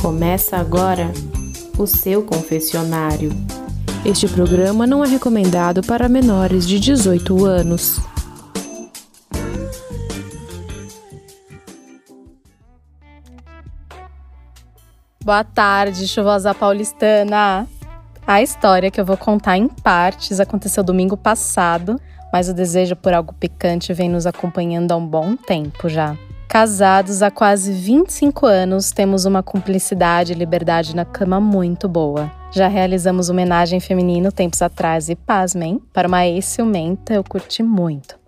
Começa agora o seu confessionário. Este programa não é recomendado para menores de 18 anos. Boa tarde, chuvosa paulistana. A história que eu vou contar em partes aconteceu domingo passado, mas o desejo por algo picante vem nos acompanhando há um bom tempo já. Casados há quase 25 anos, temos uma cumplicidade e liberdade na cama muito boa. Já realizamos homenagem feminino tempos atrás e, pasmem, para uma ex-ciumenta eu curti muito.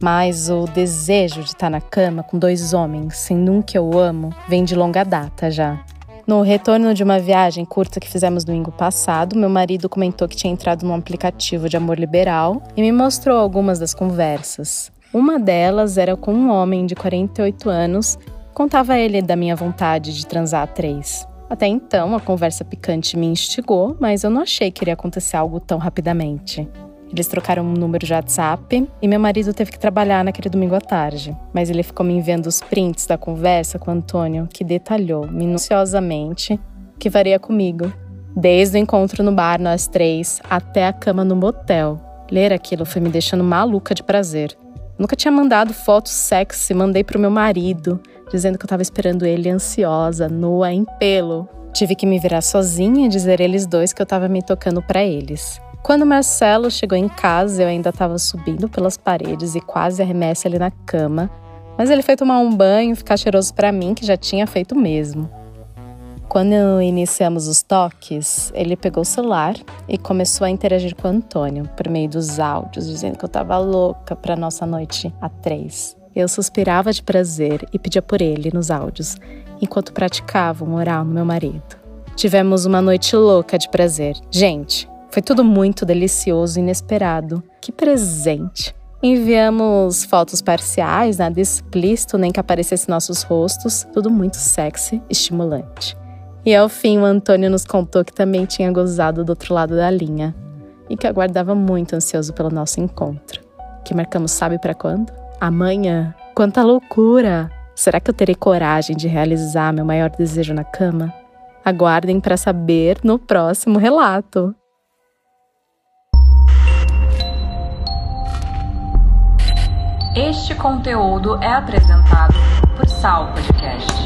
Mas o desejo de estar na cama com dois homens, sendo um que eu amo, vem de longa data já. No retorno de uma viagem curta que fizemos domingo passado, meu marido comentou que tinha entrado num aplicativo de amor liberal e me mostrou algumas das conversas. Uma delas era com um homem de 48 anos, contava ele da minha vontade de transar a três. Até então, a conversa picante me instigou, mas eu não achei que iria acontecer algo tão rapidamente. Eles trocaram um número de WhatsApp e meu marido teve que trabalhar naquele domingo à tarde. Mas ele ficou me enviando os prints da conversa com o Antônio, que detalhou minuciosamente que faria comigo. Desde o encontro no bar, nós três, até a cama no motel. Ler aquilo foi me deixando maluca de prazer. Nunca tinha mandado fotos sexy, mandei pro meu marido, dizendo que eu tava esperando ele ansiosa, nua, em pelo. Tive que me virar sozinha e dizer eles dois que eu tava me tocando para eles. Quando Marcelo chegou em casa, eu ainda estava subindo pelas paredes e quase arremesse ele na cama, mas ele foi tomar um banho e ficar cheiroso para mim, que já tinha feito mesmo. Quando iniciamos os toques, ele pegou o celular e começou a interagir com o Antônio por meio dos áudios, dizendo que eu tava louca para nossa noite a três. Eu suspirava de prazer e pedia por ele nos áudios, enquanto praticava o oral no meu marido. Tivemos uma noite louca de prazer. Gente, foi tudo muito delicioso e inesperado. Que presente! Enviamos fotos parciais, nada explícito, nem que aparecesse nossos rostos, tudo muito sexy, estimulante. E ao fim, o Antônio nos contou que também tinha gozado do outro lado da linha e que aguardava muito ansioso pelo nosso encontro. Que marcamos sabe para quando? Amanhã. Quanta loucura! Será que eu terei coragem de realizar meu maior desejo na cama? Aguardem para saber no próximo relato. Este conteúdo é apresentado por Sal Podcast.